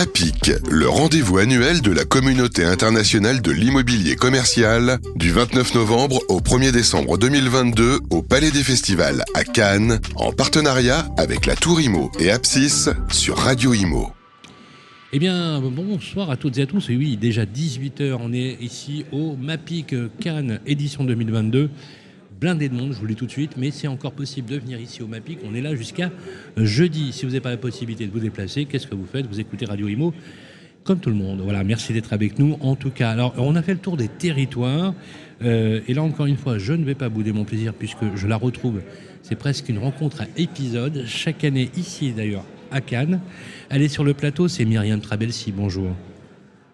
MAPIC, le rendez-vous annuel de la communauté internationale de l'immobilier commercial, du 29 novembre au 1er décembre 2022 au Palais des Festivals à Cannes, en partenariat avec la Tour Imo et Apsis sur Radio Imo. Eh bien, bonsoir à toutes et à tous. Et oui, déjà 18h, on est ici au MAPIC Cannes édition 2022 blindé de monde, je vous le dis tout de suite, mais c'est encore possible de venir ici au MAPIC. On est là jusqu'à jeudi. Si vous n'avez pas la possibilité de vous déplacer, qu'est-ce que vous faites? Vous écoutez Radio Imo comme tout le monde. Voilà, merci d'être avec nous. En tout cas, alors on a fait le tour des territoires. Euh, et là, encore une fois, je ne vais pas bouder mon plaisir puisque je la retrouve. C'est presque une rencontre à épisode. Chaque année, ici d'ailleurs, à Cannes. Elle est sur le plateau, c'est Myriam Trabelsi. Bonjour.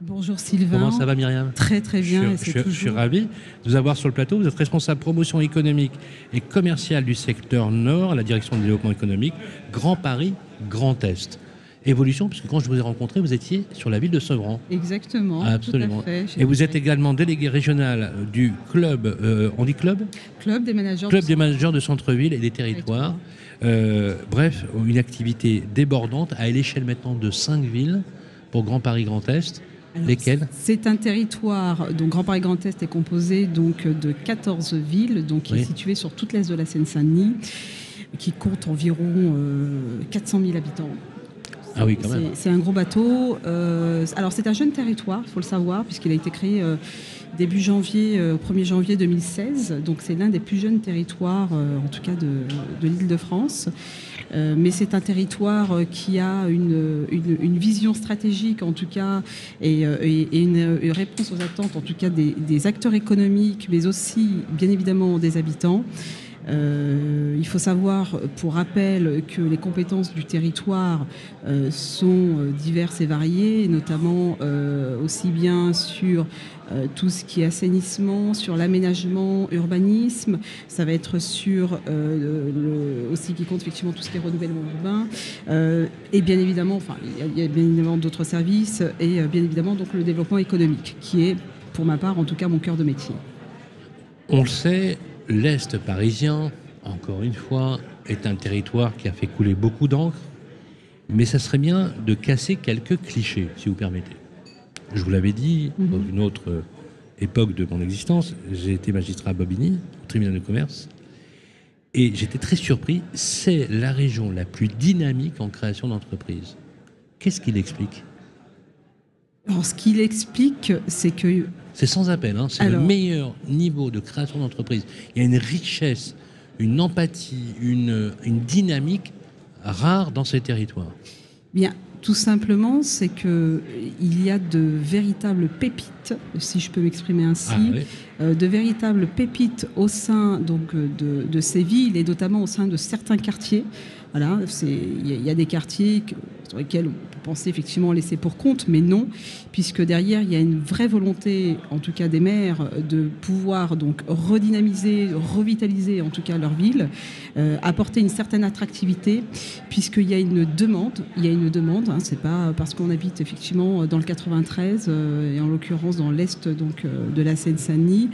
Bonjour Sylvain. Comment ça va Myriam? Très très bien. Je, suis ravi de vous avoir sur le plateau. Vous êtes responsable promotion économique et commerciale du secteur Nord à la direction du développement économique, Grand Paris, Grand Est. Évolution, puisque quand je vous ai rencontré, vous étiez sur la ville de Sevran. Exactement. Absolument. et vous êtes également délégué régional du club, euh, on dit club? Club des managers. Club des managers de centre-ville et des territoires. Euh, bref, une activité débordante à l'échelle maintenant de cinq villes pour Grand Paris Grand Est. Lesquelles C'est un territoire, donc Grand Paris Grand Est est composé donc de 14 villes, donc qui est situé sur toute l'est de la Seine-Saint-Denis, qui compte environ 400 000 habitants. Ah oui, quand même. C'est un gros bateau. Euh, alors c'est un jeune territoire, il faut le savoir, puisqu'il a été créé euh, début janvier, euh, au 1er janvier 2016. Donc c'est l'un des plus jeunes territoires, en tout cas de, de l'île de France. mais c'est un territoire qui a une, une, vision stratégique, en tout cas, et, et, une, réponse aux attentes, en tout cas, des, des acteurs économiques, mais aussi, bien évidemment, des habitants. Euh, il faut savoir, pour rappel, que les compétences du territoire euh, sont euh, diverses et variées, notamment aussi bien sur tout ce qui est assainissement, sur l'aménagement, urbanisme. Ça va être sur le, aussi qui compte effectivement tout ce qui est renouvellement urbain. et bien évidemment, enfin, il y, a bien évidemment d'autres services et bien évidemment donc le développement économique, qui est, pour ma part, en tout cas, mon cœur de métier. On le sait, l'Est parisien, encore une fois, est un territoire qui a fait couler beaucoup d'encre, mais ça serait bien de casser quelques clichés, si vous permettez. Je vous l'avais dit mhm. dans une autre époque de mon existence, j'ai été magistrat à Bobigny, au tribunal de commerce, et j'étais très surpris, c'est la région la plus dynamique en création d'entreprises. Qu'est-ce qu'il explique? Alors, ce qu'il explique, c'est que. C'est sans appel, hein. c'est le meilleur niveau de création d'entreprise. Il y a une richesse, une empathie, une, une dynamique rare dans ces territoires. Bien, tout simplement, c'est que il y a de véritables pépites, si je peux m'exprimer ainsi, ah euh, de véritables pépites au sein donc de, de, ces villes et notamment au sein de certains quartiers. Voilà, il y, a des quartiers sur lesquels penser effectivement laisser pour compte, mais non, puisque derrière, il y a une vraie volonté, en tout cas des maires, de pouvoir donc redynamiser, revitaliser en tout cas leur ville, euh, apporter une certaine attractivité, puisqu'il y a une demande, il y a une demande, hein, c'est pas parce qu'on habite effectivement dans le 93, euh, et en l'occurrence dans l'est donc euh, de la Seine-Saint-Denis,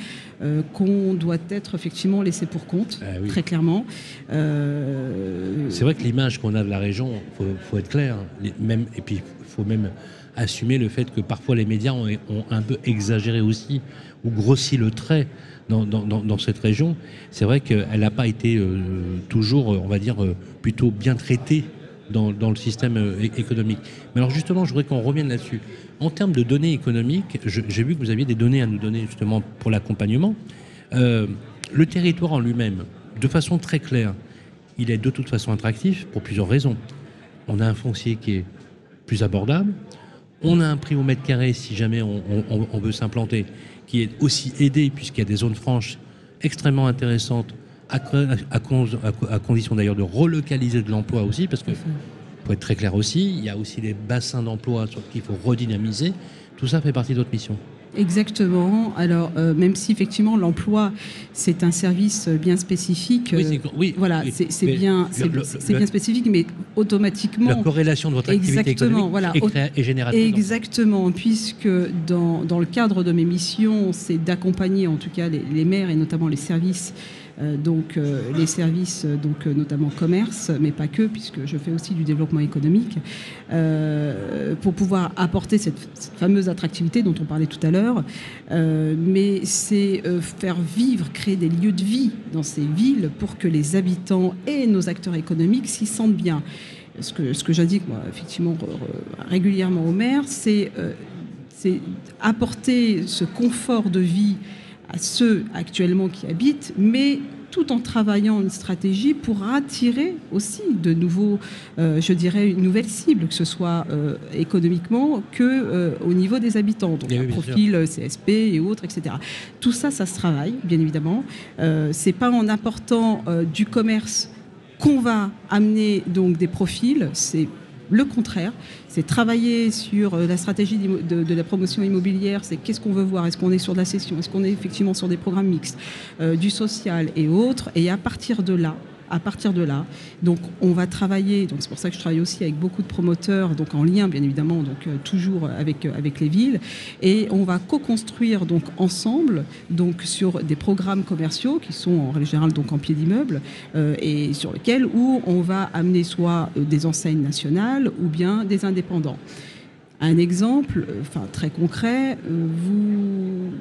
qu'on doit être effectivement laissé pour compte, ah très clairement. C'est vrai que l'image qu'on a de la région, faut, faut être clair, même et puis, il faut même assumer le fait que parfois les médias ont, un peu exagéré aussi ou grossi le trait dans, cette région. C'est vrai qu'elle n'a pas été euh, toujours, on va dire, euh, plutôt bien traitée dans, le système euh, économique. Mais alors justement, je voudrais qu'on revienne là-dessus. En termes de données économiques, j'ai vu que vous aviez des données à nous donner justement pour l'accompagnement. le territoire en lui-même, de façon très claire, il est de toute façon attractif pour plusieurs raisons. On a un foncier qui est plus abordable. On a un prix au mètre carré si jamais on, veut s'implanter, qui est aussi aidé puisqu'il y a des zones franches extrêmement intéressantes, à, condition d'ailleurs de relocaliser de l'emploi aussi, parce que, pour être très clair aussi, il y a aussi des bassins d'emploi qu'il faut redynamiser. Tout ça fait partie de notre mission. Exactement. Alors, euh, même si effectivement l'emploi, c'est un service bien spécifique. Oui, euh, voilà, c'est bien, c'est bien spécifique, mais automatiquement. La corrélation de votre activité économique voilà, est, générative. Exactement, puisque dans, dans, le cadre de mes missions, c'est d'accompagner en tout cas les, maires et notamment les services donc les services, donc notamment commerce, mais pas que, puisque je fais aussi du développement économique, pour pouvoir apporter cette, fameuse attractivité dont on parlait tout à l'heure. mais c'est faire vivre, créer des lieux de vie dans ces villes pour que les habitants et nos acteurs économiques s'y sentent bien ce que, ce que j'indique moi, effectivement régulièrement au maire, c'est c'est apporter ce confort de vie à ceux actuellement qui habitent, mais tout en travaillant une stratégie pour attirer aussi de nouveaux, euh, je dirais, une nouvelle cible, que ce soit euh, économiquement que euh, au niveau des habitants, donc un profil CSP et autres, etc. Tout ça, ça se travaille, bien évidemment. c'est pas en apportant du commerce qu'on va amener donc des profils, c'est le contraire. C'est travailler sur euh, la stratégie de, la promotion immobilière, c'est qu'est-ce qu'on veut voir, est-ce qu'on est sur de la session, est-ce qu'on est effectivement sur des programmes mixtes, euh, du social et autres. Et à partir de là, à partir de là, donc on va travailler. C'est pour ça que je travaille aussi avec beaucoup de promoteurs, donc en lien bien évidemment, donc euh, toujours avec euh, avec les villes, et on va co-construire donc ensemble, donc sur des programmes commerciaux qui sont en règle générale donc en pied d'immeuble euh, et sur lesquels où on va amener soit des enseignes nationales ou bien des indépendants. Un exemple, enfin très concret, vous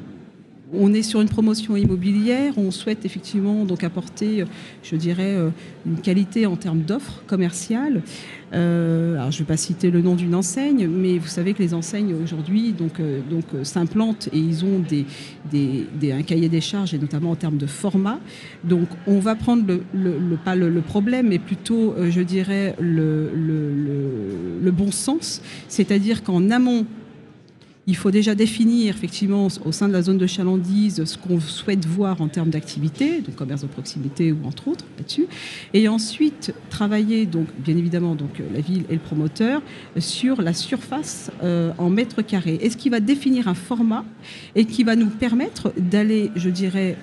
on est sur une promotion immobilière, on souhaite effectivement donc apporter, je dirais, euh, une qualité en termes d'offres commerciales. Euh, alors je ne vais pas citer le nom d'une enseigne, mais vous savez que les enseignes aujourd'hui donc, euh, s'implantent et ils ont des, un cahier des charges et notamment en termes de format. Donc on va prendre le, pas le, problème, mais plutôt, je dirais, le bon sens, c'est-à-dire qu'en amont il faut déjà définir effectivement au sein de la zone de chalandise ce qu'on souhaite voir en termes d'activité, donc commerce de proximité ou entre autres là-dessus, et ensuite travailler donc bien évidemment donc euh, la ville et le promoteur sur la surface euh, en mètres carrés. Est-ce qui va définir un format et qui va nous permettre d'aller, je dirais,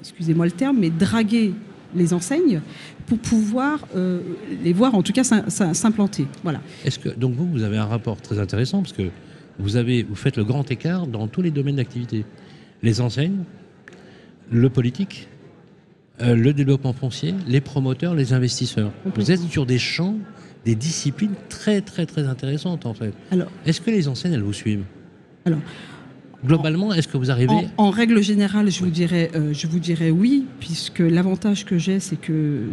excusez-moi le terme, mais draguer les enseignes pour pouvoir euh, les voir en tout cas s'implanter? Voilà. Est-ce que donc vous vous avez un rapport très intéressant parce que vous, avez, vous faites le grand écart dans tous les domaines d'activité. Les enseignes, le politique, euh, le développement foncier, les promoteurs, les investisseurs. Vous êtes sur des champs, des disciplines très très très intéressantes en fait. Est-ce que les enseignes, elles vous suivent? Alors, Globalement, est-ce que vous arrivez en, règle générale, je vous dirais, euh, je vous dirais oui, puisque l'avantage que j'ai, c'est que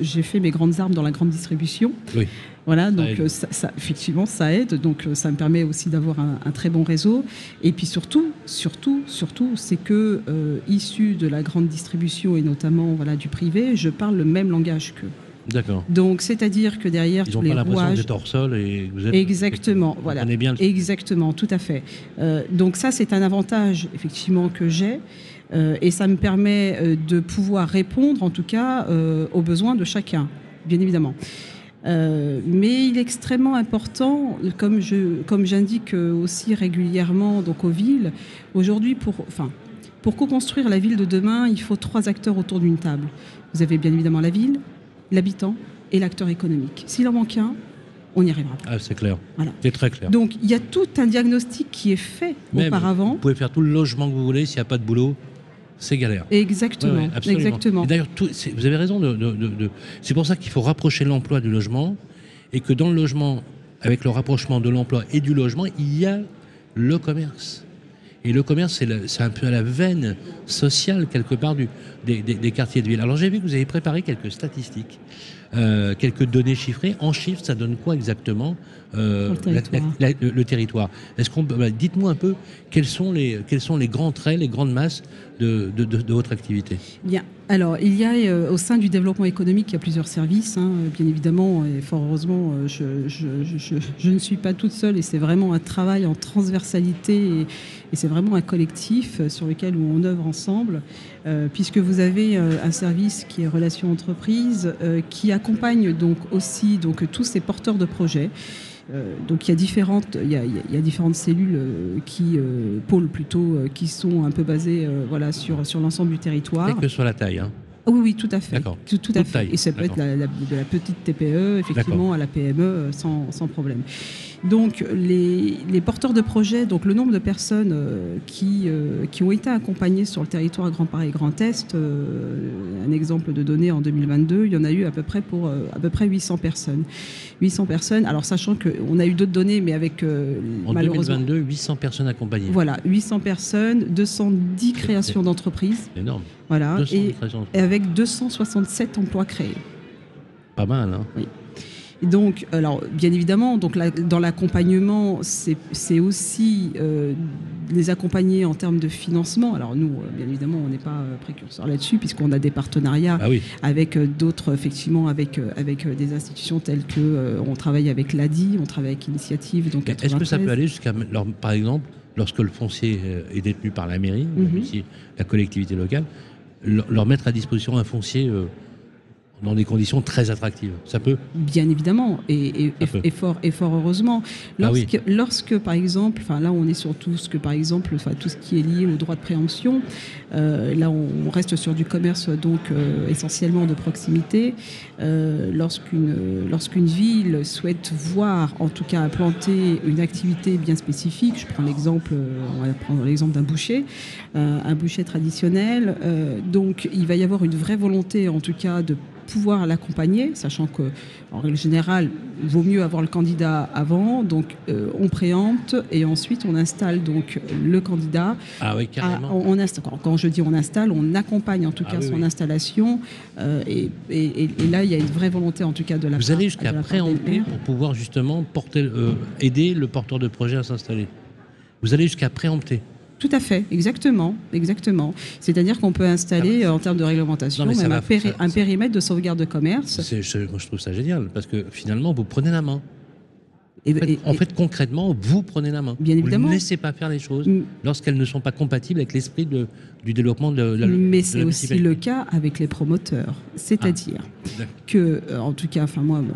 j'ai fait mes grandes armes dans la grande distribution. Oui. Voilà, donc euh, ça, effectivement, ça aide. Donc euh, ça me permet aussi d'avoir un, très bon réseau. Et puis surtout, surtout, surtout, c'est que issu de la grande distribution et notamment voilà du privé, je parle le même langage qu'eux. D'accord. Donc, c'est-à-dire que derrière Ils tous les rouages... Ils hors sol et vous êtes... Exactement, voilà. bien Exactement, tout à fait. Euh, donc ça, c'est un avantage, effectivement, que j'ai. Euh, et ça me permet euh, de pouvoir répondre, en tout cas, aux besoins de chacun, bien évidemment. Mais il est extrêmement important, comme je, comme j'indique aussi régulièrement donc aux villes, aujourd'hui pour, enfin, pour co-construire la ville de demain, il faut trois acteurs autour d'une table. Vous avez bien évidemment la ville, l'habitant et l'acteur économique. S'il en manque un, on n'y arrivera pas. Ah, c'est clair. C'est très clair. Donc il y a tout un diagnostic qui est fait auparavant. Vous pouvez faire tout le logement que vous voulez, s'il n'y a pas de boulot, c'est galère. Exactement. exactement. D'ailleurs, vous avez raison. De, c'est pour ça qu'il faut rapprocher l'emploi du logement et que dans le logement, avec le rapprochement de l'emploi et du logement, il y a le commerce. Et le commerce, c'est un peu à la veine sociale, quelque part, du, des, quartiers de ville. Alors j'ai vu que vous avez préparé quelques statistiques, euh, quelques données chiffrées. En chiffres, ça donne quoi exactement euh, le territoire. Est-ce qu'on bah, dites-moi un peu quels sont les quels sont les grands traits, les grandes masses de, de, votre activité? Bien. Alors, il y a euh, au sein du développement économique, il y a plusieurs services, hein, bien évidemment, et fort heureusement, je, je, ne suis pas toute seule et c'est vraiment un travail en transversalité et, c'est vraiment un collectif sur lequel on œuvre ensemble, puisque vous avez un service qui est relations entreprises, qui accompagne donc aussi tous ces porteurs de projets. Euh, donc il y a différentes, il y a, il y a différentes cellules euh, qui euh, pôles plutôt qui sont un peu basées voilà sur sur l'ensemble du territoire. Quelle que soit la taille. Hein. Oui, oui, tout à fait. Tout, tout à fait. Et ça peut être D'accord. la- la- de la petite TPE, effectivement, à la PME, sans, sans problème. Donc, les, les porteurs de projets, donc le nombre de personnes euh, qui, euh, qui ont été accompagnées sur le territoire Grand Paris et Grand Est, euh, un exemple de données en 2022, il y en a eu à peu près pour à peu près 800 personnes. 800 personnes. Alors, sachant qu'on a eu d'autres données, mais avec euh, En malheureusement. 2022, 800 personnes accompagnées. Voilà, 800 personnes, 210 créations d'entreprises, énorme. voilà, 200 et, et avec 267 emplois créés. Pas mal, hein Et donc, alors, bien évidemment, donc la- dans l'accompagnement, c'est aussi euh, les accompagner en termes de financement. Alors nous, euh, bien évidemment, on n'est pas euh, précurseur là-dessus, puisqu'on a des partenariats Ah oui. avec euh, d'autres, effectivement, avec, avec des institutions telles que on travaille avec l'ADI, on travaille avec Initiative. Donc Est-ce que ça 93. peut aller jusqu'à, par exemple, lorsque le foncier est détenu par la mairie, Mhm. ici, la collectivité locale, leur, mettre à disposition un foncier dans des conditions très attractives Ça peut Bien évidemment, et, fort, et fort heureusement. Ah oui. Lorsque, lorsque, par exemple, enfin là on est sur tout ce que, par exemple, enfin tout ce qui est lié au droit de préemption. euh, là on reste sur du commerce donc euh, essentiellement de proximité. Euh, lorsqu'une lorsqu'une ville souhaite voir, en tout cas implanter une activité bien spécifique, je prends l'exemple, on va prendre l'exemple d'un boucher, un boucher traditionnel. donc il va y avoir une vraie volonté, en tout cas, de pouvoir l'accompagner, sachant que en règle générale, il vaut mieux avoir le candidat avant. Donc euh, on préempte et ensuite on installe donc le candidat. Ah oui, à- carrément. on installe, quand- quand je dis on installe, on accompagne en tout Ah cas oui, son oui. installation. euh, et, et- et- et là, il y a une vraie volonté en tout cas de la Vous part- allez jusqu'à préempter pour pouvoir justement porter, euh, aider le porteur de projet à s'installer. Vous allez jusqu'à préempter. Tout à fait, exactement, exactement. C'est-à-dire qu'on peut installer, euh, en termes de réglementation, Non, même va- un, péri- ça- un périmètre de sauvegarde de commerce. Moi, je trouve ça génial parce que finalement, vous prenez la main. Et- En fait, et- en et- fait, concrètement, vous prenez la main. Bien évidemment. Vous ne laissez pas faire les choses Mm. lorsqu'elles ne sont pas compatibles avec l'esprit du développement de la. Mais c'est aussi le cas avec les promoteurs. C'est-à-dire D'accord. que, euh, en tout cas, enfin moi, mon-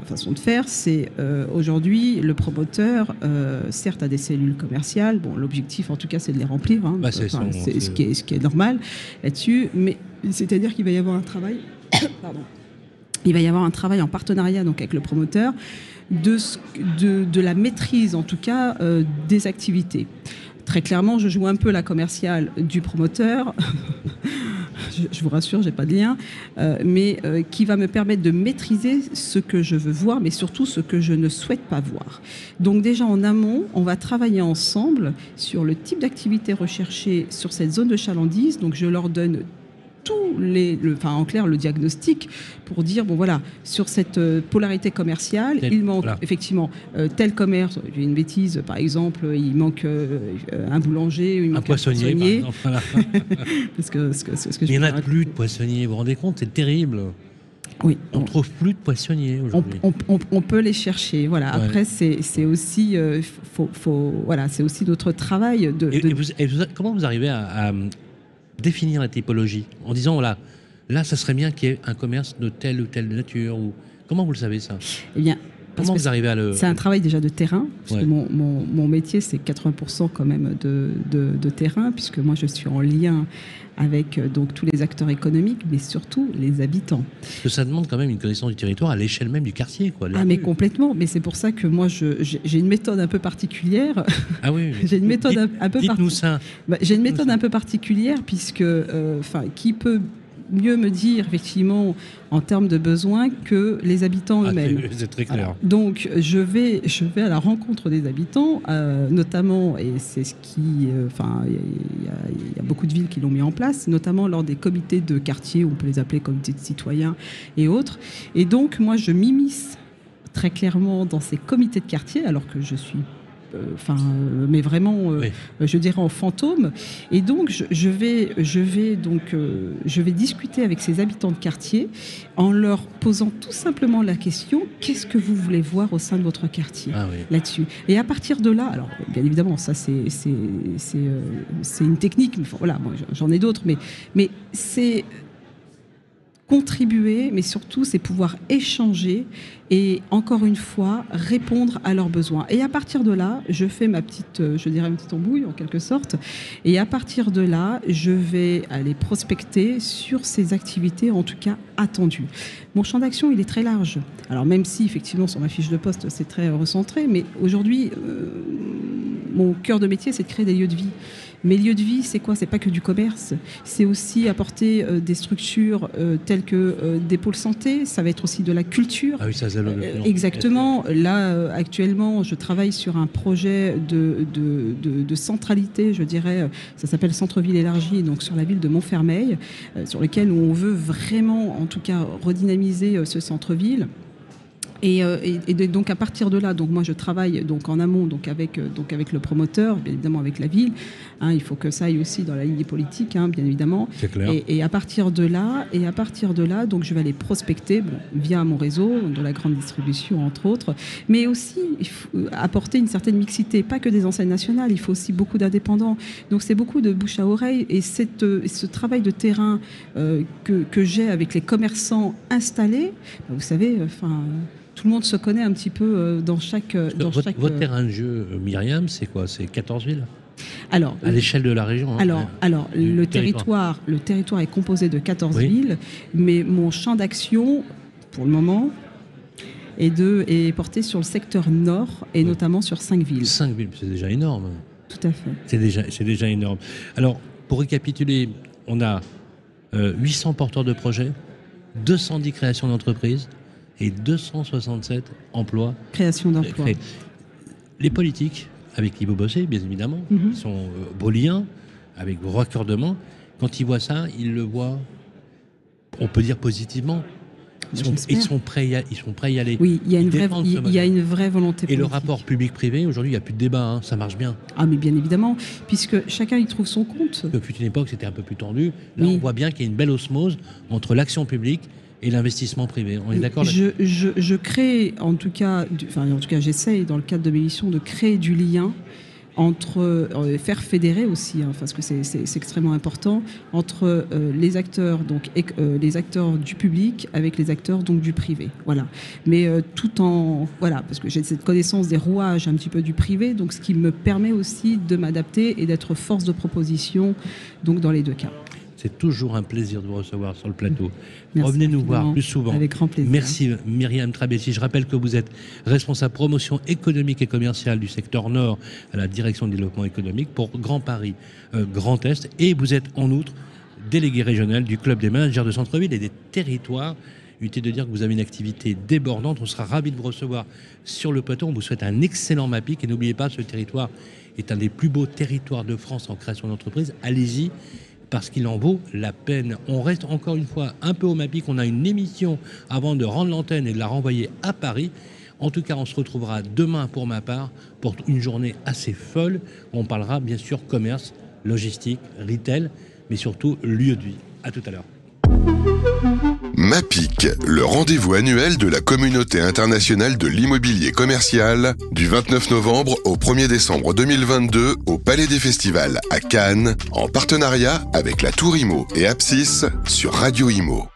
la façon de faire, c'est euh, aujourd'hui le promoteur, euh, certes, a des cellules commerciales. Bon, l'objectif, en tout cas, c'est de les remplir. hein. Bah, c'est ce qui est ce qui est normal là-dessus. Mais c'est-à-dire qu'il va y avoir un travail. pardon. Il va y avoir un travail en partenariat donc avec le promoteur de, la maîtrise, en tout cas, euh, des activités. Très clairement, je joue un peu la commerciale du promoteur. je, je vous rassure, j'ai pas de lien, euh, mais euh, qui va me permettre de maîtriser ce que je veux voir, mais surtout ce que je ne souhaite pas voir. Donc déjà en amont, on va travailler ensemble sur le type d'activité recherchée sur cette zone de chalandise. Donc je leur donne tous les, le- enfin en clair le diagnostic pour dire bon voilà sur cette euh, polarité commerciale Tel- il manque voilà. effectivement euh, tel commerce j'ai une bêtise par exemple il manque euh, un boulanger il Un manque poissonnier, par exemple. Voilà. parce que ce que, ce que je Il n'y en a plus de poissonniers. Vous vous rendez compte C'est terrible. oui On ne trouve plus de poissonniers on, aujourd'hui. on- on- on peut les chercher. Voilà. Ouais. Après, c'est aussi, euh, faut, faut- voilà, c'est aussi notre travail de. Et, de- et vous- et vous- comment vous arrivez à, à, définir la typologie en disant voilà, là, ça serait bien qu'il y ait un commerce de telle ou telle nature ou comment vous le savez ça? Eh Comment que vous arrivez à le c'est un travail déjà de terrain. Parce Ouais. que mon, mon- mon métier, c'est 80% quand même de, de- de terrain, puisque moi, je suis en lien avec euh, donc tous les acteurs économiques, mais surtout les habitants. Parce que ça demande quand même une connaissance du territoire à l'échelle même du quartier, quoi. Ah, mais rue. complètement. Mais c'est pour ça que moi, je- j'ai une méthode un peu particulière. Ah oui. oui. j'ai une méthode un, un peu Dites-nous particulière. ça. Bah, J'ai une méthode un peu particulière puisque, euh, qui peut mieux me dire effectivement en termes de besoins que les habitants Ah, eux-mêmes. c'est- c'est très clair. Donc je vais, je vais à la rencontre des habitants, euh, notamment, et c'est ce qui, euh, enfin, il y, il y a- il y a beaucoup de villes qui l'ont mis en place, notamment lors des comités de quartier, on peut les appeler comités de citoyens et autres. Et donc moi je m'immisce très clairement dans ces comités de quartier, alors que je suis enfin, euh, mais vraiment, euh, Oui. je dirais en fantôme. Et donc, je, je vais, je vais donc, euh, je vais discuter avec ces habitants de quartier en leur posant tout simplement la question qu'est-ce que vous voulez voir au sein de votre quartier Ah oui. là-dessus? Et à partir de là, alors bien évidemment, ça c'est c'est euh, une technique. Mais voilà, moi j'en ai d'autres, mais mais c'est contribuer, mais surtout c'est pouvoir échanger et encore une fois répondre à leurs besoins. Et à partir de là, je fais ma petite, euh, je dirais une petite embouille en quelque sorte. Et à partir de là, je vais aller prospecter sur ces activités, en tout cas attendues. Mon champ d'action, il est très large. Alors même si effectivement sur ma fiche de poste c'est très recentré, mais aujourd'hui, euh, mon cœur de métier, c'est de créer des lieux de vie. Mais lieux de vie, c'est quoi? C'est pas que du commerce. C'est aussi apporter euh, des structures euh, telles que euh, des pôles santé. Ça va être aussi de la culture. Ah oui, ça, ça Exactement. Là, actuellement, je travaille sur un projet de, de, de, de centralité, je dirais. Ça s'appelle Centre-ville élargi, donc sur la ville de Montfermeil, sur lequel on veut vraiment, en tout cas, redynamiser ce centre-ville. Euh, et, donc à partir de là, donc moi je travaille donc en amont donc avec euh, donc avec le promoteur, bien évidemment avec la ville. Hein, il faut que ça aille aussi dans la ligne politique, hein, bien évidemment. Clair. Et, à partir de là, et à partir de là, donc je vais aller prospecter bon, via mon réseau de la grande distribution entre autres, mais aussi il faut euh, apporter une certaine mixité, pas que des enseignes nationales. Il faut aussi beaucoup d'indépendants. Donc c'est beaucoup de bouche à oreille et cette, ce travail de terrain que, que j'ai avec les commerçants installés, vous savez, enfin tout le monde se connaît un petit peu euh, dans chaque. Euh, dans votre, chaque, votre terrain de jeu, euh, Myriam, c'est quoi? C'est 14 villes? Alors, à l'échelle de la région. Hein, alors, alors le territoire. le territoire est composé de 14 oui. villes, mais mon champ d'action, pour le moment, est, de, est porté sur le secteur nord et oui. notamment sur 5 villes. 5 villes, c'est déjà énorme. Tout à fait. C'est déjà, c'est déjà énorme. Alors, pour récapituler, on a euh, 800 porteurs de projets, 210 créations d'entreprises, et 267 emplois. Création d'emplois. Les politiques, avec qui vous bossez, bien évidemment, mm -hmm. sont euh, beaux liens, avec vos raccordements. Quand ils voient ça, ils le voient, on peut dire positivement. Ils sont, ils sont, prêts à, ils sont prêts à y aller. Oui, il y a, une vraie, il y a une vraie volonté politique. Et le rapport public-privé, aujourd'hui, il n'y a plus de débat, hein, ça marche bien. Ah, mais bien évidemment, puisque chacun y trouve son compte. Depuis une époque, c'était un peu plus tendu. Là, oui. on voit bien qu'il y a une belle osmose entre l'action publique et l'investissement privé. On est d'accord je, crée, en tout cas, enfin, en tout cas, j'essaye dans le cadre de mes missions de créer du lien entre euh, faire fédérer aussi, hein, parce que c'est extrêmement important, entre euh, les acteurs donc euh, les acteurs du public avec les acteurs donc du privé. Voilà. Mais tout en voilà, parce que j'ai cette connaissance des rouages un petit peu du privé, donc ce qui me permet aussi de m'adapter et d'être force de proposition donc dans les deux cas. C'est toujours un plaisir de vous recevoir sur le plateau. Revenez nous voir plus souvent. Avec grand plaisir. Merci Myriam Trabessi. Je rappelle que vous êtes responsable promotion économique et commerciale du secteur Nord à la direction du développement économique pour Grand Paris, euh, Grand Est. Et vous êtes en outre délégué régional du Club des managers de centre-ville et des territoires. Utile de dire que vous avez une activité débordante. On sera ravis de vous recevoir sur le plateau. On vous souhaite un excellent MAPIC. Et n'oubliez pas, ce territoire est un des plus beaux territoires de France en création d'entreprise. Allez-y parce qu'il en vaut la peine. On reste encore une fois un peu au MAPIC. On a une émission avant de rendre l'antenne et de la renvoyer à Paris. En tout cas, on se retrouvera demain pour ma part pour une journée assez folle. On parlera bien sûr commerce, logistique, retail, mais surtout lieu de vie. À tout à l'heure. MAPIC, le rendez-vous annuel de la communauté internationale de l'immobilier commercial, du 29 novembre au 1er décembre 2022 au Palais des Festivals à Cannes, en partenariat avec la Tour Imo et Apsis sur Radio Imo.